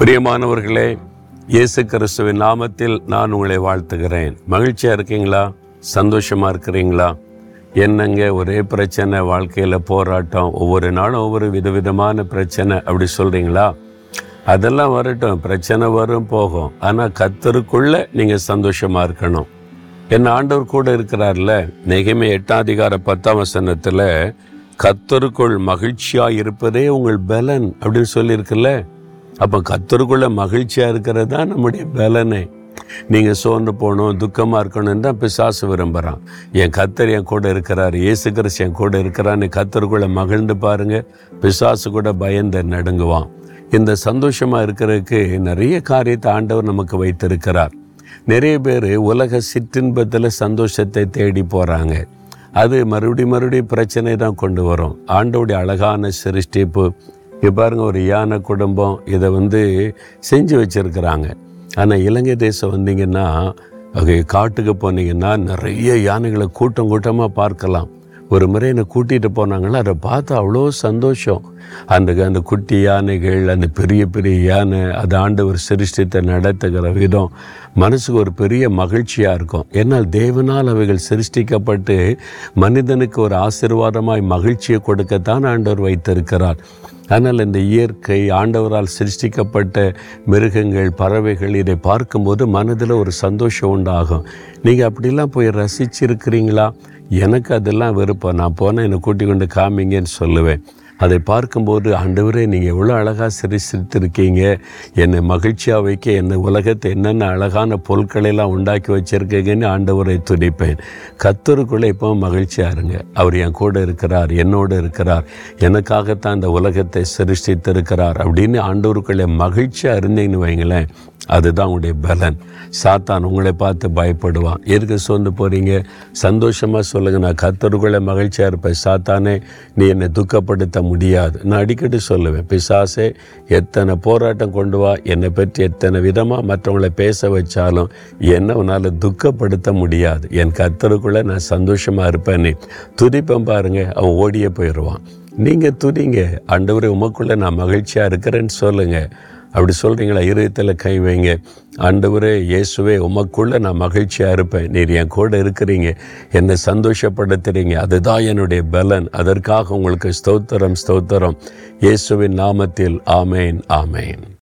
பிரியமானவர்களே இயேசு கிறிஸ்துவின் நாமத்தில் நான் உங்களை வாழ்த்துகிறேன். மகிழ்ச்சியாக இருக்கீங்களா? சந்தோஷமாக இருக்கிறீங்களா? என்னங்க ஒரே பிரச்சனை வாழ்க்கையில் போராட்டம் ஒவ்வொரு நாளும் ஒவ்வொரு விதவிதமான பிரச்சனை அப்படி சொல்கிறீங்களா அதெல்லாம் வரட்டும் பிரச்சனை வரும் போகும். ஆனால் கத்தருக்குள்ளே நீங்கள் சந்தோஷமாக இருக்கணும். என் ஆண்டவர் கூட இருக்கிறார்ல நெகிமை எட்டாம் அதிகார பத்தாம் வசனத்தில் கத்தருக்குள் மகிழ்ச்சியாக இருப்பதே உங்கள் பலன் அப்படின்னு சொல்லியிருக்குல்ல? அப்போ கத்தருக்குள்ள மகிழ்ச்சியாக இருக்கிறது தான் நம்முடைய பலனே. நீங்கள் சோர்ந்து போகணும் துக்கமாக இருக்கணும்னு தான் பிசாசு விரும்புகிறான் என் கத்தர் என் கூட இருக்கிறார் இயேசு கிறிஸ்து என் கூட இருக்கிறான்னு கத்தருக்குள்ளே மகிழ்ந்து பாருங்கள் பிசாசு கூட பயந்து நடுங்குவான். இந்த சந்தோஷமாக இருக்கிறதுக்கு நிறைய காரியத்தை ஆண்டவர் நமக்கு வைத்திருக்கிறார். நிறைய பேர் உலக சிற்றின்பத்தில் சந்தோஷத்தை தேடி போகிறாங்க அது மறுபடி மறுபடியும் பிரச்சனை தான் கொண்டு வரும். ஆண்டோடைய அழகான சிருஷ்டிப்பு இப்போ பாருங்கள் ஒரு யானை குடும்பம் இதை வந்து செஞ்சு வச்சுருக்கிறாங்க. ஆனால் இலங்கை தேசம் வந்தீங்கன்னா காட்டுக்கு போனீங்கன்னா நிறைய யானைகளை கூட்டம் கூட்டமாக பார்க்கலாம். ஒரு முறை என்னை கூட்டிகிட்டு போனாங்களோ அதை பார்த்து அவ்வளோ சந்தோஷம். அந்த அந்த குட்டி யானைகள் அந்த பெரிய பெரிய யானை அது ஆண்டவர் சிருஷ்டித்தை நடத்துகிற விதம். மனசுக்கு ஒரு பெரிய மகிழ்ச்சியாக இருக்கும். ஏன்னால் தேவனால் அவைகள் சிருஷ்டிக்கப்பட்டு மனிதனுக்கு ஒரு ஆசீர்வாதமாய் மகிழ்ச்சியை கொடுக்கத்தான் ஆண்டவர் வைத்திருக்கிறார். ஆனால் இந்த இயற்கை ஆண்டவரால் சிருஷ்டிக்கப்பட்ட மிருகங்கள் பறவைகள் இதை பார்க்கும்போது மனதில் ஒரு சந்தோஷம் உண்டாகும். நீங்கள் அப்படிலாம் போய் ரசிச்சிருக்கிறீங்களா? எனக்கு அதெல்லாம் விருப்பம் நான் போனால் என்னை கூட்டி கொண்டு காமிங்கன்னு சொல்லுவேன். அதை பார்க்கும்போது ஆண்டவரே நீங்கள் எவ்வளோ அழகாக சிரிச்சிருக்கீங்க. என்னை மகிழ்ச்சியாக வைக்க என்னை உலகத்தை என்னென்ன அழகான பொருட்களெல்லாம் உண்டாக்கி வச்சுருக்கீங்கன்னு ஆண்டவரை துடிப்பேன் கத்தருக்குள்ளே இப்போ மகிழ்ச்சியாக இருங்க. அவர் என் கூட இருக்கிறார் என்னோடு இருக்கிறார். எனக்காகத்தான் இந்த உலகத்தை சிருஷ்டித்திருக்கிறார் அப்படின்னு ஆண்டவருக்குள்ளே மகிழ்ச்சியாக இருந்தீங்கன்னு வைங்களேன். அதுதான் உங்களுடைய பலன். சாத்தான் உங்களை பார்த்து பயப்படுவான். எதுக்கு சோர்ந்து போகிறீங்க சந்தோஷமாக சொல்லுங்கள் நான் கத்தருக்குள்ளே மகிழ்ச்சியாக இருப்பேன். சாத்தானே நீ என்னை துக்கப்படுத்த முடியாது. நான் அடிக்கடி சொல்லுவேன் பிசாசே எத்தனை போராட்டம் கொண்டு வா. என்னை பற்றி எத்தனை விதமாக மற்றவங்களை பேச வச்சாலும் என்ன உன்னால் துக்கப்படுத்த முடியாது. என் கத்தருக்குள்ளே நான் சந்தோஷமாக இருப்பேன்னு துதிப்பேன் பாருங்கள் அவன் ஓடியே போயிடுவான் நீங்கள் துதிங்க. ஆண்டவரே உமக்குள்ளே நான் மகிழ்ச்சியாக இருக்கிறேன்னு சொல்லுங்கள் அப்படி சொல்கிறீங்களா இருதயத்தில் கை வைங்க. ஆண்டவரே இயேசுவே உமக்குள்ளே நான் மகிழ்ச்சியாக இருப்பேன். நீர் என் கூட இருக்கிறீங்க. என்னை சந்தோஷப்படுத்துகிறீங்க அதுதான் என்னுடைய பலன். அதற்காக உங்களுக்கு ஸ்தோத்திரம் ஸ்தோத்திரம். இயேசுவின் நாமத்தில். ஆமேன் ஆமேன்.